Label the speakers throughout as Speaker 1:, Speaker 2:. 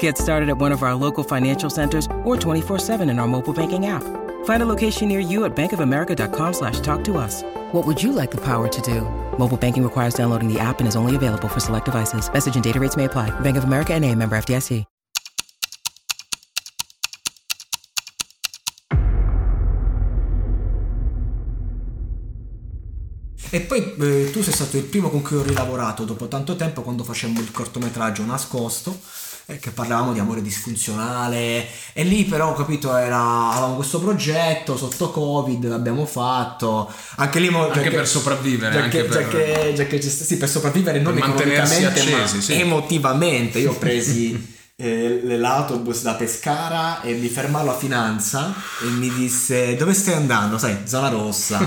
Speaker 1: Get started at one of our local financial centers or 24-7 in our mobile banking app. Find a location near you at bankofamerica.com slash talk to us. What would you like the power to do? Mobile banking requires downloading the app and is only available for select devices. Message and data rates may apply. Bank of America and a member FDIC.
Speaker 2: E poi eh, tu sei stato il primo con cui ho rilavorato dopo tanto tempo quando facemmo il cortometraggio nascosto che parlavamo di amore disfunzionale e lì però ho capito era avevamo questo progetto sotto covid l'abbiamo fatto anche lì
Speaker 3: anche
Speaker 2: perché,
Speaker 3: per sopravvivere
Speaker 2: già
Speaker 3: anche
Speaker 2: che,
Speaker 3: per...
Speaker 2: già che, già che, sì, per sopravvivere non
Speaker 3: per
Speaker 2: economicamente
Speaker 3: accesi,
Speaker 2: ma
Speaker 3: sì.
Speaker 2: emotivamente io ho presi eh, l'autobus da Pescara e mi fermò alla finanza e mi disse dove stai andando? Sai, zona rossa.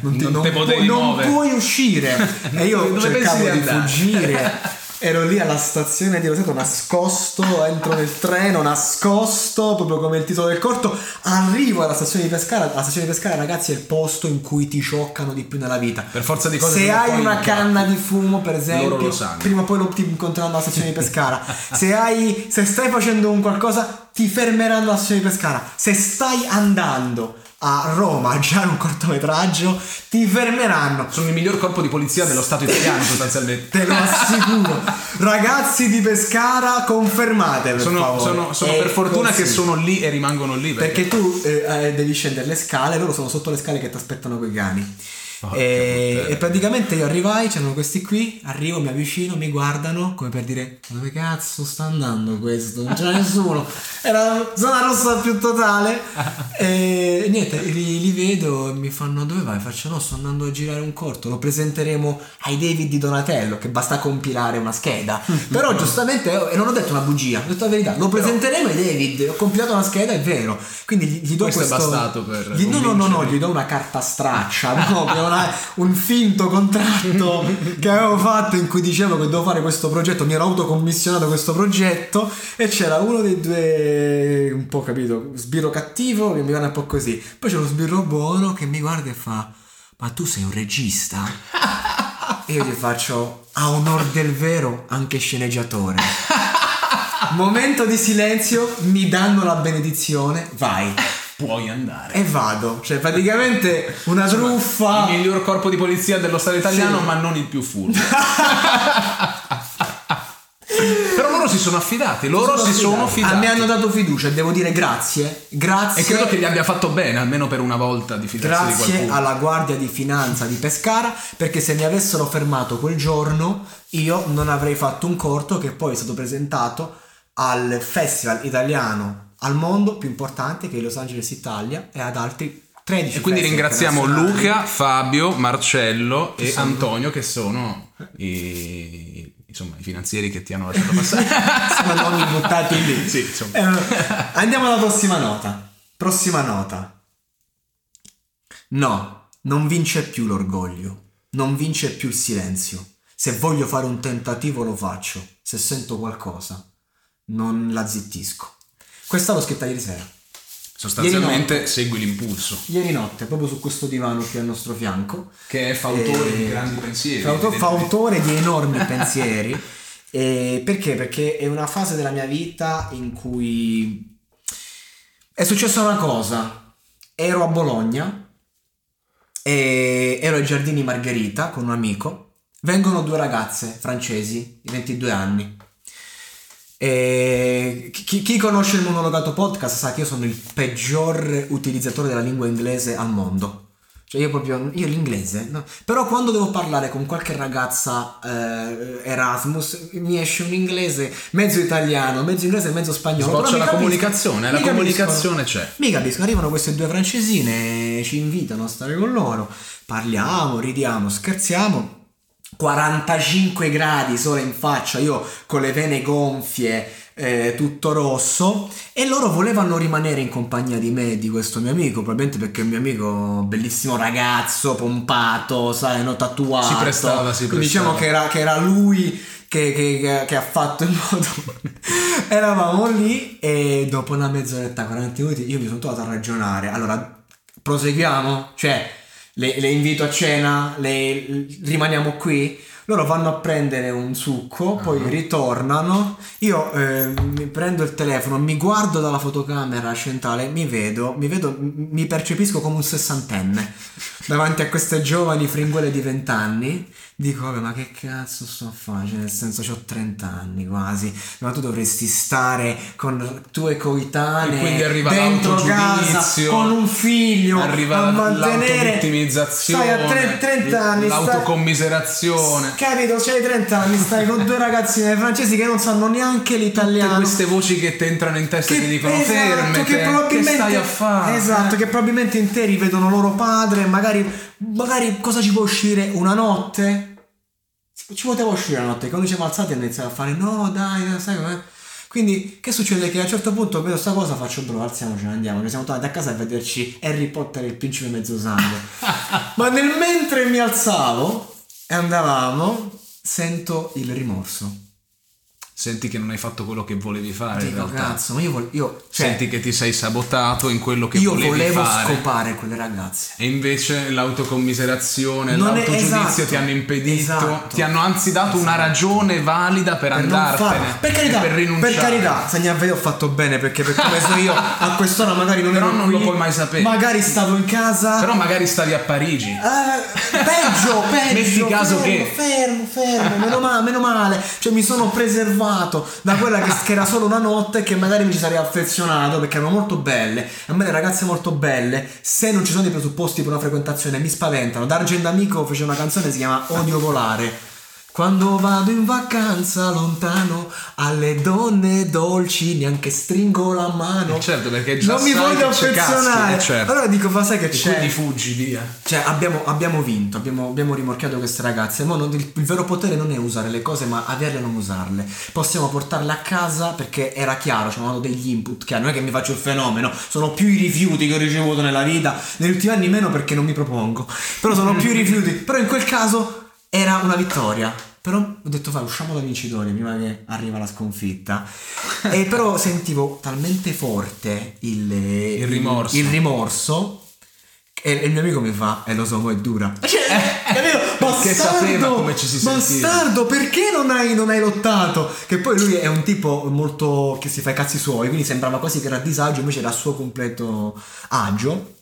Speaker 2: Non, ti,
Speaker 3: Non
Speaker 2: non pu- non puoi uscire. E io
Speaker 3: Dove
Speaker 2: cercavo
Speaker 3: di
Speaker 2: fuggire. Ero lì alla stazione di Roseto nascosto, entro nel treno nascosto, proprio come il titolo del corto. Arrivo alla stazione di Pescara. La stazione di Pescara, ragazzi, è il posto in cui ti scioccano di più nella vita.
Speaker 3: Per forza di cose
Speaker 2: Se hai una canna di fumo, per esempio, prima o poi lo ti incontreranno alla stazione di Pescara. se, hai, se stai facendo un qualcosa, ti fermeranno alla stazione di Pescara. Se stai andando a Roma a girare un cortometraggio, ti fermeranno.
Speaker 3: sono il miglior corpo di polizia dello Stato italiano sostanzialmente
Speaker 2: Te lo assicuro. Ragazzi di Pescara, confermate
Speaker 3: sono, sono- sono per fortuna
Speaker 2: così.
Speaker 3: che sono lì e rimangono lì perché,
Speaker 2: Perché tu eh, eh, devi scendere le scale, loro sono sotto le scale che ti aspettano con i cani.
Speaker 3: Porca
Speaker 2: E, e praticamente io arrivai, c'erano questi qui, arrivo, mi avvicino, mi guardano come per dire dove cazzo sta andando questo? Non c'era nessuno. Era zona rossa più totale. E niente, li, li vedo e mi fanno dove vai? Faccio no, sto andando a girare un corto, lo presenteremo ai David di Donatello che basta compilare una scheda. Però giustamente, e non ho detto una bugia, ho detto la verità, lo presenteremo ai David, ho compilato una scheda, è vero. Quindi gli, gli do
Speaker 3: Questo è
Speaker 2: questo...
Speaker 3: bastato per
Speaker 2: gli- no, no, no, no, gli do una carta straccia, proprio una- un finto contratto che avevo fatto in cui dicevo che dovevo fare questo progetto, mi ero autocommissionato questo progetto e c'era uno dei due un po' capito, sbirro cattivo che mi guarda un po' così, poi c'è lo sbirro buono che mi guarda e fa "Ma tu sei un regista?" E io gli faccio "A onor del vero, anche sceneggiatore". Momento di silenzio, mi danno la benedizione, vai.
Speaker 3: Puoi andare
Speaker 2: E vado, cioè praticamente una truffa.
Speaker 3: il miglior corpo di polizia dello Stato italiano
Speaker 2: Sì.
Speaker 3: ma non il più furbo però loro si sono affidati loro si sono fidati
Speaker 2: A me hanno dato fiducia devo dire grazie. Grazie.
Speaker 3: e credo che gli abbia fatto bene almeno per una volta di fidarsi di
Speaker 2: Grazie
Speaker 3: qualcuno
Speaker 2: alla Guardia di Finanza di Pescara perché se mi avessero fermato quel giorno io non avrei fatto un corto che poi è stato presentato al festival italiano al mondo più importante che è Los Angeles Italia e ad altri 13
Speaker 3: e quindi ringraziamo. Luca, Fabio, Marcello e
Speaker 2: sono-
Speaker 3: Antonio che sono i, insomma, i finanzieri che ti hanno lasciato passare.
Speaker 2: sono nomi buttati lì.
Speaker 3: Sì.
Speaker 2: Eh, andiamo alla prossima nota. Prossima nota. No, non vince più l'orgoglio, non vince più il silenzio. Se voglio fare un tentativo lo faccio, se sento qualcosa non la zittisco. Questa l'ho scritta ieri sera.
Speaker 3: Sostanzialmente segui l'impulso,
Speaker 2: Ieri notte, proprio su questo divano qui al nostro fianco.
Speaker 3: che è fautore
Speaker 2: Eh,
Speaker 3: di grandi pensieri.
Speaker 2: Fa, auto- fa
Speaker 3: evidentemente.
Speaker 2: autore di enormi pensieri. E perché? Perché è una fase della mia vita in cui è successa una cosa. Ero a Bologna e ero ai giardini Margherita con un amico. Vengono due ragazze francesi di 22 anni. E chi, chi conosce il monologato podcast sa che io sono il peggior utilizzatore della lingua inglese al mondo. Cioè io proprio, io l'inglese, no? però quando devo parlare con qualche ragazza eh, Erasmus mi esce un inglese mezzo italiano, mezzo inglese e mezzo spagnolo. Mi
Speaker 3: la
Speaker 2: capisco-
Speaker 3: comunicazione, la
Speaker 2: mi capiscono.
Speaker 3: comunicazione c'è.
Speaker 2: Mi capisco, arrivano queste due francesine, ci invitano a stare con loro, parliamo, ridiamo, scherziamo. 45 gradi sole in faccia, io con le vene gonfie, eh, tutto rosso e loro volevano rimanere in compagnia di me e di questo mio amico, probabilmente perché è un mio amico bellissimo ragazzo, pompato, sai, no, tatuato.
Speaker 3: Si prestava, si
Speaker 2: Quindi
Speaker 3: prestava.
Speaker 2: diciamo che era, che era lui che, che- che- ha fatto in modo... Eravamo lì e dopo una mezz'oretta, 40 minuti, io mi sono trovato a ragionare. Allora, proseguiamo? Cioè, le, le invito a cena, le- rimaniamo qui? Loro vanno a prendere un succo, poi ritornano. Io eh, mi prendo il telefono, mi guardo dalla fotocamera centrale, mi vedo, mi vedo, mi percepisco come un sessantenne davanti a queste giovani fringuole di 20 anni. Dico, vabbè, ma che cazzo sto a fare? Cioè, nel senso, ho 30 anni quasi. Ma tu dovresti stare con tue coetanee
Speaker 3: E quindi arriva
Speaker 2: dentro casa con un figlio
Speaker 3: arriva
Speaker 2: a mantenere.
Speaker 3: l'autovittimizzazione,
Speaker 2: Stai a tre- 30 anni. stai-
Speaker 3: l'autocommiserazione.
Speaker 2: Capito, c'hai 30 anni, stai con due ragazzine francesi che non sanno neanche
Speaker 3: Tutte
Speaker 2: l'italiano.
Speaker 3: queste voci che ti entrano in testa e ti dicono
Speaker 2: esatto,
Speaker 3: fermete,
Speaker 2: che,
Speaker 3: che,
Speaker 2: probabilmente,
Speaker 3: stai a fare?
Speaker 2: Esatto, che probabilmente interi vedono loro padre, magari, magari cosa ci può uscire una notte? Ci poteva uscire la notte, quando ci siamo alzati iniziato a fare no dai, sai com'è? Quindi che succede? Che a un certo punto vedo sta cosa, faccio bro, alziamoci, andiamo, ci siamo tornati a casa a vederci Harry Potter e il principe mezzosangue. Ma nel mentre mi alzavo e andavamo, sento il rimorso.
Speaker 3: Senti che non hai fatto quello che volevi fare. in
Speaker 2: Dico
Speaker 3: realtà.
Speaker 2: cazzo, ma io, vol- io cioè,
Speaker 3: Senti che ti sei sabotato in quello che
Speaker 2: io
Speaker 3: volevi
Speaker 2: volevo
Speaker 3: fare.
Speaker 2: scopare quelle ragazze.
Speaker 3: E invece l'autocommiserazione,
Speaker 2: Non
Speaker 3: l'autogiudizio
Speaker 2: esatto,
Speaker 3: ti hanno impedito,
Speaker 2: esatto,
Speaker 3: ti hanno anzi dato una ragione valida per,
Speaker 2: Per
Speaker 3: andartene.
Speaker 2: Per carità,
Speaker 3: per rinunciare.
Speaker 2: per carità, se ne avete ho fatto bene perché per come sono io a quest'ora magari non
Speaker 3: Però
Speaker 2: ero
Speaker 3: non lo
Speaker 2: qui,
Speaker 3: puoi mai sapere.
Speaker 2: Magari stavo in casa.
Speaker 3: Però magari stavi a Parigi.
Speaker 2: Eh, peggio, peggio.
Speaker 3: Metti caso
Speaker 2: fermo,
Speaker 3: che-
Speaker 2: Fermo, fermo, meno male, meno male. Cioè mi sono preservato da quella che, che era solo una notte che magari mi ci sarei affezionato perché erano molto belle. A me le ragazze molto belle, se non ci sono i presupposti per una frequentazione, mi spaventano. D'Argent Amico fece una canzone che si chiama Odio volare. Quando vado in vacanza lontano alle donne dolci neanche stringo la mano.
Speaker 3: Eh, certo, perché già
Speaker 2: non mi voglio affezionare.
Speaker 3: eh, certo.
Speaker 2: Allora dico, ma sai che
Speaker 3: E
Speaker 2: c'è?
Speaker 3: quindi fuggi via.
Speaker 2: Cioè, abbiamo, abbiamo vinto, abbiamo, abbiamo rimorchiato queste ragazze. Mo non- il, il vero potere non è usare le cose, ma averle e non usarle. Possiamo portarle a casa perché era chiaro, ci hanno dato degli input chiari. Non è che mi faccio il fenomeno, sono più i rifiuti che ho ricevuto nella vita. Negli ultimi anni meno perché non mi propongo. Però sono più i rifiuti. Però in quel caso era una vittoria. Però ho detto, vai, usciamo da vincitori prima che arriva la sconfitta. e però sentivo talmente forte il,
Speaker 3: Il rimorso.
Speaker 2: il rimorso e il mio amico mi fa, e lo so, mo è dura. Cioè, capito?
Speaker 3: Perché sapeva come ci si sentiva.
Speaker 2: Bastardo, perché non hai, non hai lottato? Che poi lui è un tipo molto che si fa i cazzi suoi, quindi sembrava quasi che era a disagio, invece era a suo completo agio.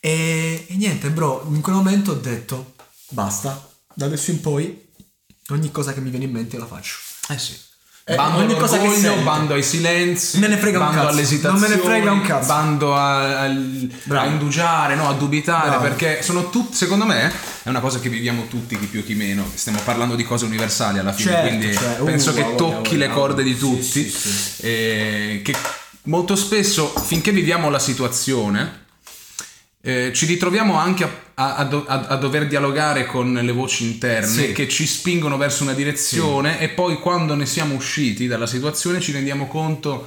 Speaker 2: E, e niente, bro, in quel momento ho detto, basta, da adesso in poi ogni cosa che mi viene in mente la faccio.
Speaker 3: Eh sì.
Speaker 2: Eh,
Speaker 3: Bando
Speaker 2: ogni cosa che sento.
Speaker 3: bando ai silenzi,
Speaker 2: Me ne frega un
Speaker 3: bando
Speaker 2: cazzo.
Speaker 3: all'esitazione,
Speaker 2: Non me ne frega un cazzo.
Speaker 3: bando a,
Speaker 2: Bravo.
Speaker 3: a indugiare, no, a dubitare,
Speaker 2: Bravo.
Speaker 3: perché sono tutti, secondo me, è una cosa che viviamo tutti, chi più chi meno, stiamo parlando di cose universali alla fine,
Speaker 2: Certo,
Speaker 3: quindi
Speaker 2: cioè, uh,
Speaker 3: penso che
Speaker 2: voglia,
Speaker 3: tocchi
Speaker 2: voglia,
Speaker 3: le corde di
Speaker 2: sì,
Speaker 3: tutti,
Speaker 2: sì, sì.
Speaker 3: eh, che molto spesso, finché viviamo la situazione, eh, ci ritroviamo anche a, a- a do- a- a dover dialogare con le voci interne
Speaker 2: Sì.
Speaker 3: che ci spingono verso una direzione e poi quando ne siamo usciti dalla situazione ci rendiamo conto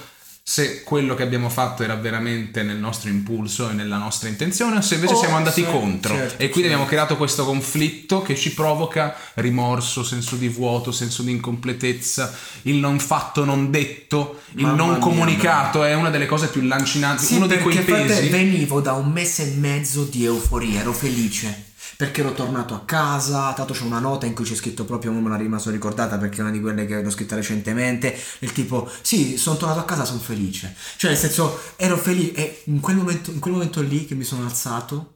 Speaker 3: se quello che abbiamo fatto era veramente nel nostro impulso e nella nostra intenzione o se invece
Speaker 2: Oh,
Speaker 3: siamo andati
Speaker 2: sì,
Speaker 3: contro
Speaker 2: certo,
Speaker 3: e quindi
Speaker 2: certo.
Speaker 3: abbiamo creato questo conflitto che ci provoca rimorso, senso di vuoto, senso di incompletezza, il non fatto, non detto, il
Speaker 2: Mamma
Speaker 3: non
Speaker 2: mia,
Speaker 3: comunicato è una delle cose più lancinanti,
Speaker 2: Sì,
Speaker 3: uno di quei
Speaker 2: frate,
Speaker 3: pesi.
Speaker 2: venivo da un mese e mezzo di euforia, ero felice. Perché ero tornato a casa, tanto c'è una nota in cui c'è scritto proprio, non me la rimasto ricordata perché è una di quelle che l'ho scritta recentemente, il tipo, sì, sono tornato a casa, sono felice. Cioè, nel senso, ero felice e in quel momento, in quel momento lì che mi sono alzato,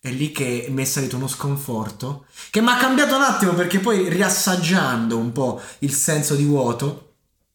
Speaker 2: è lì che mi è salito uno sconforto, che mi ha cambiato un attimo perché poi riassaggiando un po' il senso di vuoto,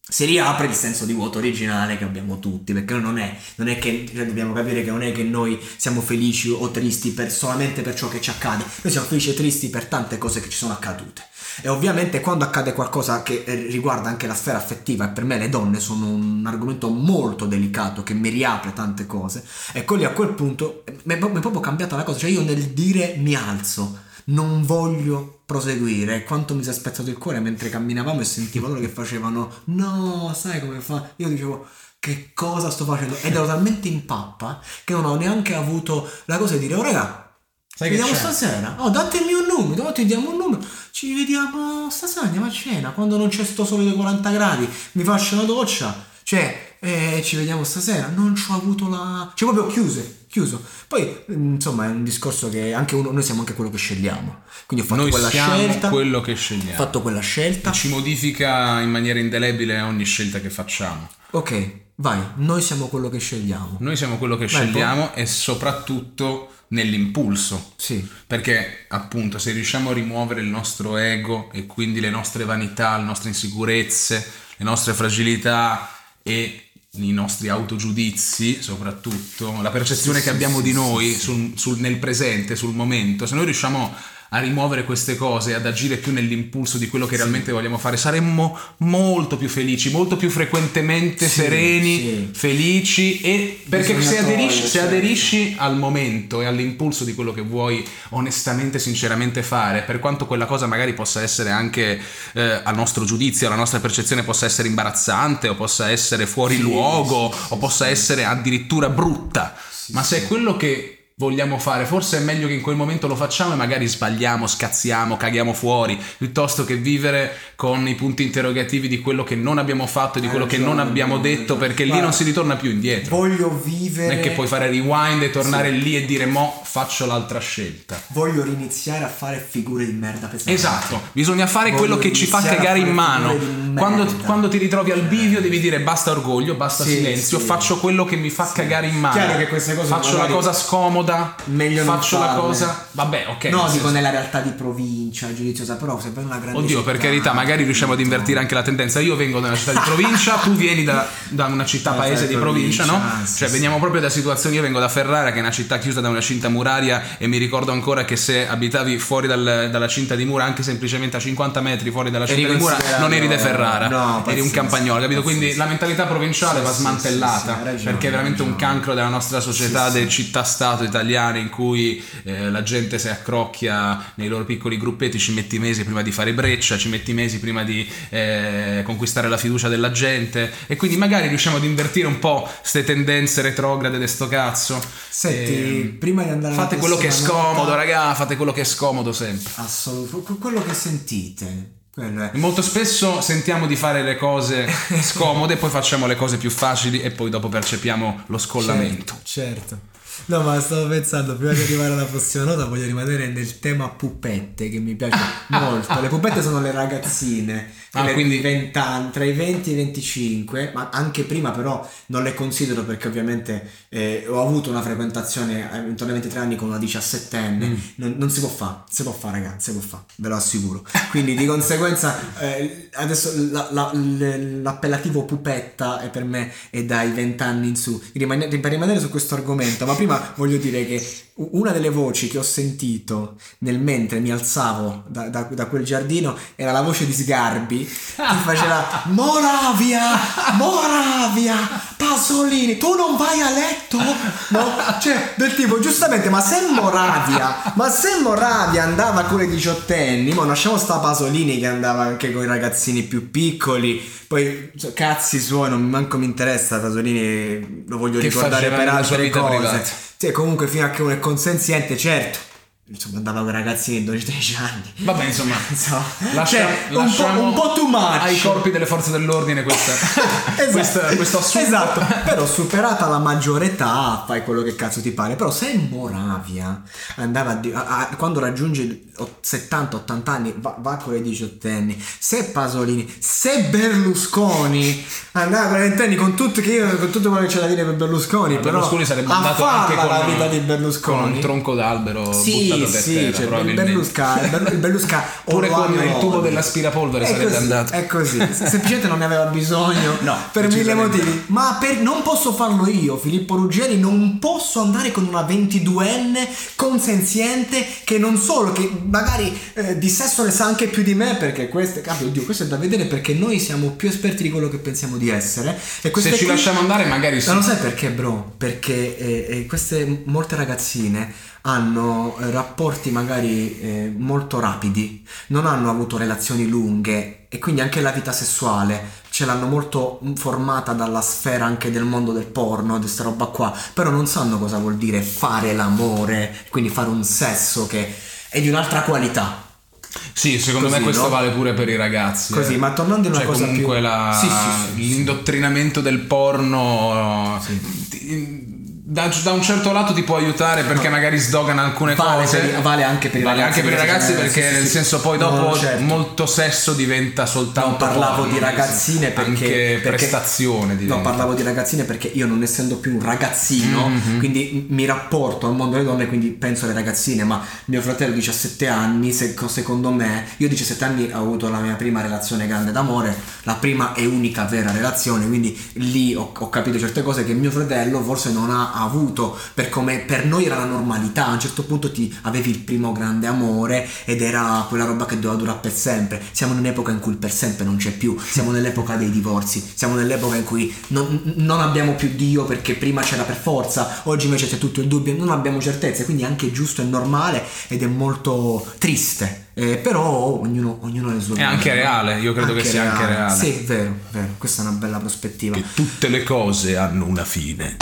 Speaker 2: si riapre il senso di vuoto originale che abbiamo tutti, perché non è, non è che cioè, dobbiamo capire che non è che noi siamo felici o tristi per, solamente per ciò che ci accade, noi siamo felici e tristi per tante cose che ci sono accadute. E ovviamente quando accade qualcosa che eh, riguarda anche la sfera affettiva, e per me le donne sono un argomento molto delicato che mi riapre tante cose, ecco lì a quel punto è, mi è proprio cambiata la cosa, cioè io nel dire mi alzo, non voglio proseguire. Quanto mi si è spezzato il cuore mentre camminavamo e sentivo loro che facevano no, sai come fa? Io dicevo che cosa sto facendo? Ed ero talmente in pappa che non ho neanche avuto la cosa di dire oh raga,
Speaker 3: Sai
Speaker 2: ci vediamo
Speaker 3: c'è?
Speaker 2: stasera. Oh, datemi un numero, oh, ti diamo un numero. Ci vediamo stasera, andiamo a cena. Quando non c'è sto sole dei 40 gradi, mi faccio una doccia. Cioè, eh, ci vediamo stasera. Non ci ho avuto la. Cioè, proprio chiuse, chiuso. Poi, mm, insomma, è un discorso che anche uno, noi siamo anche quello che scegliamo. Quindi ho fatto
Speaker 3: Noi
Speaker 2: quella
Speaker 3: siamo
Speaker 2: scelta.
Speaker 3: quello che
Speaker 2: Ho
Speaker 3: scegliamo.
Speaker 2: fatto quella scelta.
Speaker 3: Ci modifica in maniera indelebile ogni scelta che facciamo.
Speaker 2: Ok, vai, noi siamo quello che scegliamo.
Speaker 3: Noi siamo quello che
Speaker 2: Vai,
Speaker 3: scegliamo e soprattutto nell'impulso.
Speaker 2: Sì.
Speaker 3: Perché appunto se riusciamo a rimuovere il nostro ego e quindi le nostre vanità, le nostre insicurezze, le nostre fragilità e i nostri autogiudizi soprattutto, la percezione
Speaker 2: Sì,
Speaker 3: che abbiamo
Speaker 2: sì,
Speaker 3: di noi
Speaker 2: sì.
Speaker 3: sul- sul- nel presente, sul momento, se noi riusciamo a rimuovere queste cose ad agire più nell'impulso di quello che realmente vogliamo fare, saremmo molto più felici, molto più frequentemente
Speaker 2: Sì,
Speaker 3: sereni,
Speaker 2: sì.
Speaker 3: felici e perché se aderisci, se aderisci al momento e all'impulso di quello che vuoi onestamente, sinceramente fare, per quanto quella cosa magari possa essere anche eh, a nostro giudizio, alla nostra percezione possa essere imbarazzante o possa essere fuori luogo o possa essere addirittura brutta, ma se è quello che vogliamo fare, forse è meglio che in quel momento lo facciamo e magari sbagliamo, scazziamo, caghiamo fuori, piuttosto che vivere con i punti interrogativi di quello che non abbiamo fatto e di quello che non abbiamo detto, perché lì non si ritorna più indietro.
Speaker 2: Voglio vivere.
Speaker 3: Non è che puoi fare rewind e tornare lì e dire mo faccio l'altra scelta.
Speaker 2: Voglio riniziare a fare figure di merda pesanti.
Speaker 3: Esatto, bisogna fare
Speaker 2: Voglio
Speaker 3: quello che ci fa cagare in mano. Quando, quando ti ritrovi al bivio devi dire basta orgoglio, basta
Speaker 2: Sì,
Speaker 3: silenzio,
Speaker 2: sì.
Speaker 3: faccio quello che mi fa cagare in mano.
Speaker 2: Chiaro che queste cose
Speaker 3: faccio
Speaker 2: magari
Speaker 3: la cosa scomoda,
Speaker 2: meglio non
Speaker 3: faccio la cosa... Vabbè, ok.
Speaker 2: No, dico nella realtà di provincia, giudiziosa, però se in una grande
Speaker 3: Oddio, per
Speaker 2: città,
Speaker 3: carità, magari riusciamo ad invertire anche la tendenza. Io vengo da una città di provincia, tu vieni da, da una città
Speaker 2: Eh,
Speaker 3: paese
Speaker 2: sai,
Speaker 3: di provincia, no?
Speaker 2: sì,
Speaker 3: Cioè, veniamo proprio da situazioni. Io vengo da Ferrara, che è una città chiusa da una cinta muraria, e mi ricordo ancora che se abitavi fuori dal- dalla cinta di mura, anche semplicemente a 50 metri fuori dalla
Speaker 2: Eri
Speaker 3: cinta di mura, non eri de Ferrara,
Speaker 2: no,
Speaker 3: eri un
Speaker 2: pazzesco,
Speaker 3: campagnolo, capito? Quindi
Speaker 2: pazzesco.
Speaker 3: la mentalità provinciale
Speaker 2: Sì,
Speaker 3: va smantellata
Speaker 2: sì, sì, ragione,
Speaker 3: perché è veramente un cancro della nostra società,
Speaker 2: Sì,
Speaker 3: delle città-stato italiane in cui eh, la gente si accrocchia nei loro piccoli gruppetti, ci metti mesi prima di fare breccia, ci metti mesi prima di eh, conquistare la fiducia della gente e quindi magari riusciamo ad invertire un po' queste tendenze retrograde di sto cazzo.
Speaker 2: Senti,
Speaker 3: E
Speaker 2: prima di andare
Speaker 3: fate quello che è scomodo,
Speaker 2: nota-
Speaker 3: raga, fate quello che è scomodo sempre.
Speaker 2: Assolutamente, quello che sentite. Quello è.
Speaker 3: Molto spesso sentiamo di fare le cose scomode, poi facciamo le cose più facili e poi dopo percepiamo lo scollamento.
Speaker 2: Certo, certo. No, ma stavo pensando, prima di arrivare alla prossima nota, voglio rimanere nel tema pupette, che mi piace molto. Le pupette sono le ragazzine,
Speaker 3: Ah, quindi-
Speaker 2: di 20 anni, tra i 20 e i 25, ma anche prima però non le considero perché ovviamente eh, ho avuto una frequentazione intorno ai 23 anni con una 17enne,
Speaker 3: Mm.
Speaker 2: non, non si può fare, si può fare ragazzi, si può fare, ve lo assicuro. Quindi di conseguenza eh, adesso la- la- l'appellativo pupetta è per me è dai 20 anni in su. Rimane- per rimanere su questo argomento, ma prima voglio dire che una delle voci che ho sentito nel mentre mi alzavo da, da- da quel giardino era la voce di Sgarbi che faceva Moravia, Moravia, Pasolini, tu non vai a letto? No? Cioè, del tipo, giustamente, ma se Moravia, ma se Moravia andava con i diciottenni, ma lasciamo sta Pasolini che andava anche con i ragazzini più piccoli, poi cioè, cazzi suoi, non manco mi interessa, Pasolini lo voglio
Speaker 3: Che
Speaker 2: ricordare per altre cose.
Speaker 3: privata.
Speaker 2: Sì, comunque fino a che uno è consenziente, certo. Insomma, andava con ragazzini di 12-13 anni.
Speaker 3: Vabbè, insomma,
Speaker 2: Insomma,
Speaker 3: lascia-
Speaker 2: cioè, un, po', un po' too much.
Speaker 3: ai corpi delle forze dell'ordine questa,
Speaker 2: Esatto.
Speaker 3: questa- questo assunto.
Speaker 2: Esatto, però superata la maggiore età fai quello che cazzo ti pare. Però se in Moravia andava a a- a- quando raggiunge 70-80 anni va, va con i diciottenni, se Pasolini, se Berlusconi andava con i ventenni con tutto, io, con tutto quello che c'è da dire per Berlusconi, però
Speaker 3: Berlusconi sarebbe andato anche con,
Speaker 2: la vita di Berlusconi.
Speaker 3: con un tronco d'albero
Speaker 2: sì,
Speaker 3: buttato per
Speaker 2: sì,
Speaker 3: terra,
Speaker 2: cioè. Berlusca, Berlusca
Speaker 3: Pure con il tubo dell'aspirapolvere
Speaker 2: È
Speaker 3: sarebbe
Speaker 2: così,
Speaker 3: andato.
Speaker 2: È così, semplicemente non ne aveva bisogno
Speaker 3: No,
Speaker 2: per mille motivi. Ma per- non posso farlo io, Filippo Ruggeri, non posso andare con una 22enne consenziente che non solo, che magari eh, di sesso ne sa anche più di me, perché queste, cavolo, oddio, questo è da vedere perché noi siamo più esperti di quello che pensiamo di essere. E
Speaker 3: Se ci
Speaker 2: qui-
Speaker 3: lasciamo andare magari sì.
Speaker 2: ma lo sai perché, bro? Perché eh, eh, queste molte ragazzine hanno eh, rapporti magari eh, molto rapidi, non hanno avuto relazioni lunghe e quindi anche la vita sessuale ce l'hanno molto formata dalla sfera anche del mondo del porno, di questa roba qua, però non sanno cosa vuol dire fare l'amore, quindi fare un sesso che è di un'altra qualità.
Speaker 3: Sì, secondo
Speaker 2: Così,
Speaker 3: me questo
Speaker 2: no?
Speaker 3: vale pure per i ragazzi.
Speaker 2: Così,
Speaker 3: eh.
Speaker 2: ma tornando a una
Speaker 3: Cioè,
Speaker 2: cosa
Speaker 3: comunque
Speaker 2: più-
Speaker 3: la-
Speaker 2: Sì, sì, sì, sì.
Speaker 3: l'indottrinamento del porno ti- da, da un certo lato ti può aiutare perché magari sdogana alcune
Speaker 2: Vale
Speaker 3: cose.
Speaker 2: per vale anche per i
Speaker 3: Vale
Speaker 2: ragazzi,
Speaker 3: anche per i ragazzi perché
Speaker 2: sì, sì,
Speaker 3: nel
Speaker 2: sì.
Speaker 3: senso poi
Speaker 2: No,
Speaker 3: dopo
Speaker 2: no, certo.
Speaker 3: molto sesso diventa soltanto
Speaker 2: No, parlavo di ragazzine perché,
Speaker 3: anche
Speaker 2: perché-
Speaker 3: prestazione diventa.
Speaker 2: No, parlavo di ragazzine perché io non essendo più un ragazzino,
Speaker 3: Mhm.
Speaker 2: quindi mi rapporto al mondo delle donne, quindi penso alle ragazzine, ma mio fratello 17 anni, se- secondo me, io 17 anni ho avuto la mia prima relazione grande d'amore, la prima e unica vera relazione, quindi lì ho, ho capito certe cose che mio fratello forse non ha avuto, per come per noi era la normalità, a un certo punto ti avevi il primo grande amore ed era quella roba che doveva durare per sempre. Siamo in un'epoca in cui il per sempre non c'è più, siamo nell'epoca dei divorzi, siamo nell'epoca in cui non, non abbiamo più Dio perché prima c'era per forza, oggi invece c'è tutto il dubbio, non abbiamo certezze, quindi è anche giusto e normale ed è molto triste. Eh, però ognuno, ognuno ha le sue
Speaker 3: È anche reale, io credo che sia anche reale.
Speaker 2: Sì, è vero, vero, questa è una bella prospettiva.
Speaker 4: Che tutte le cose hanno una fine.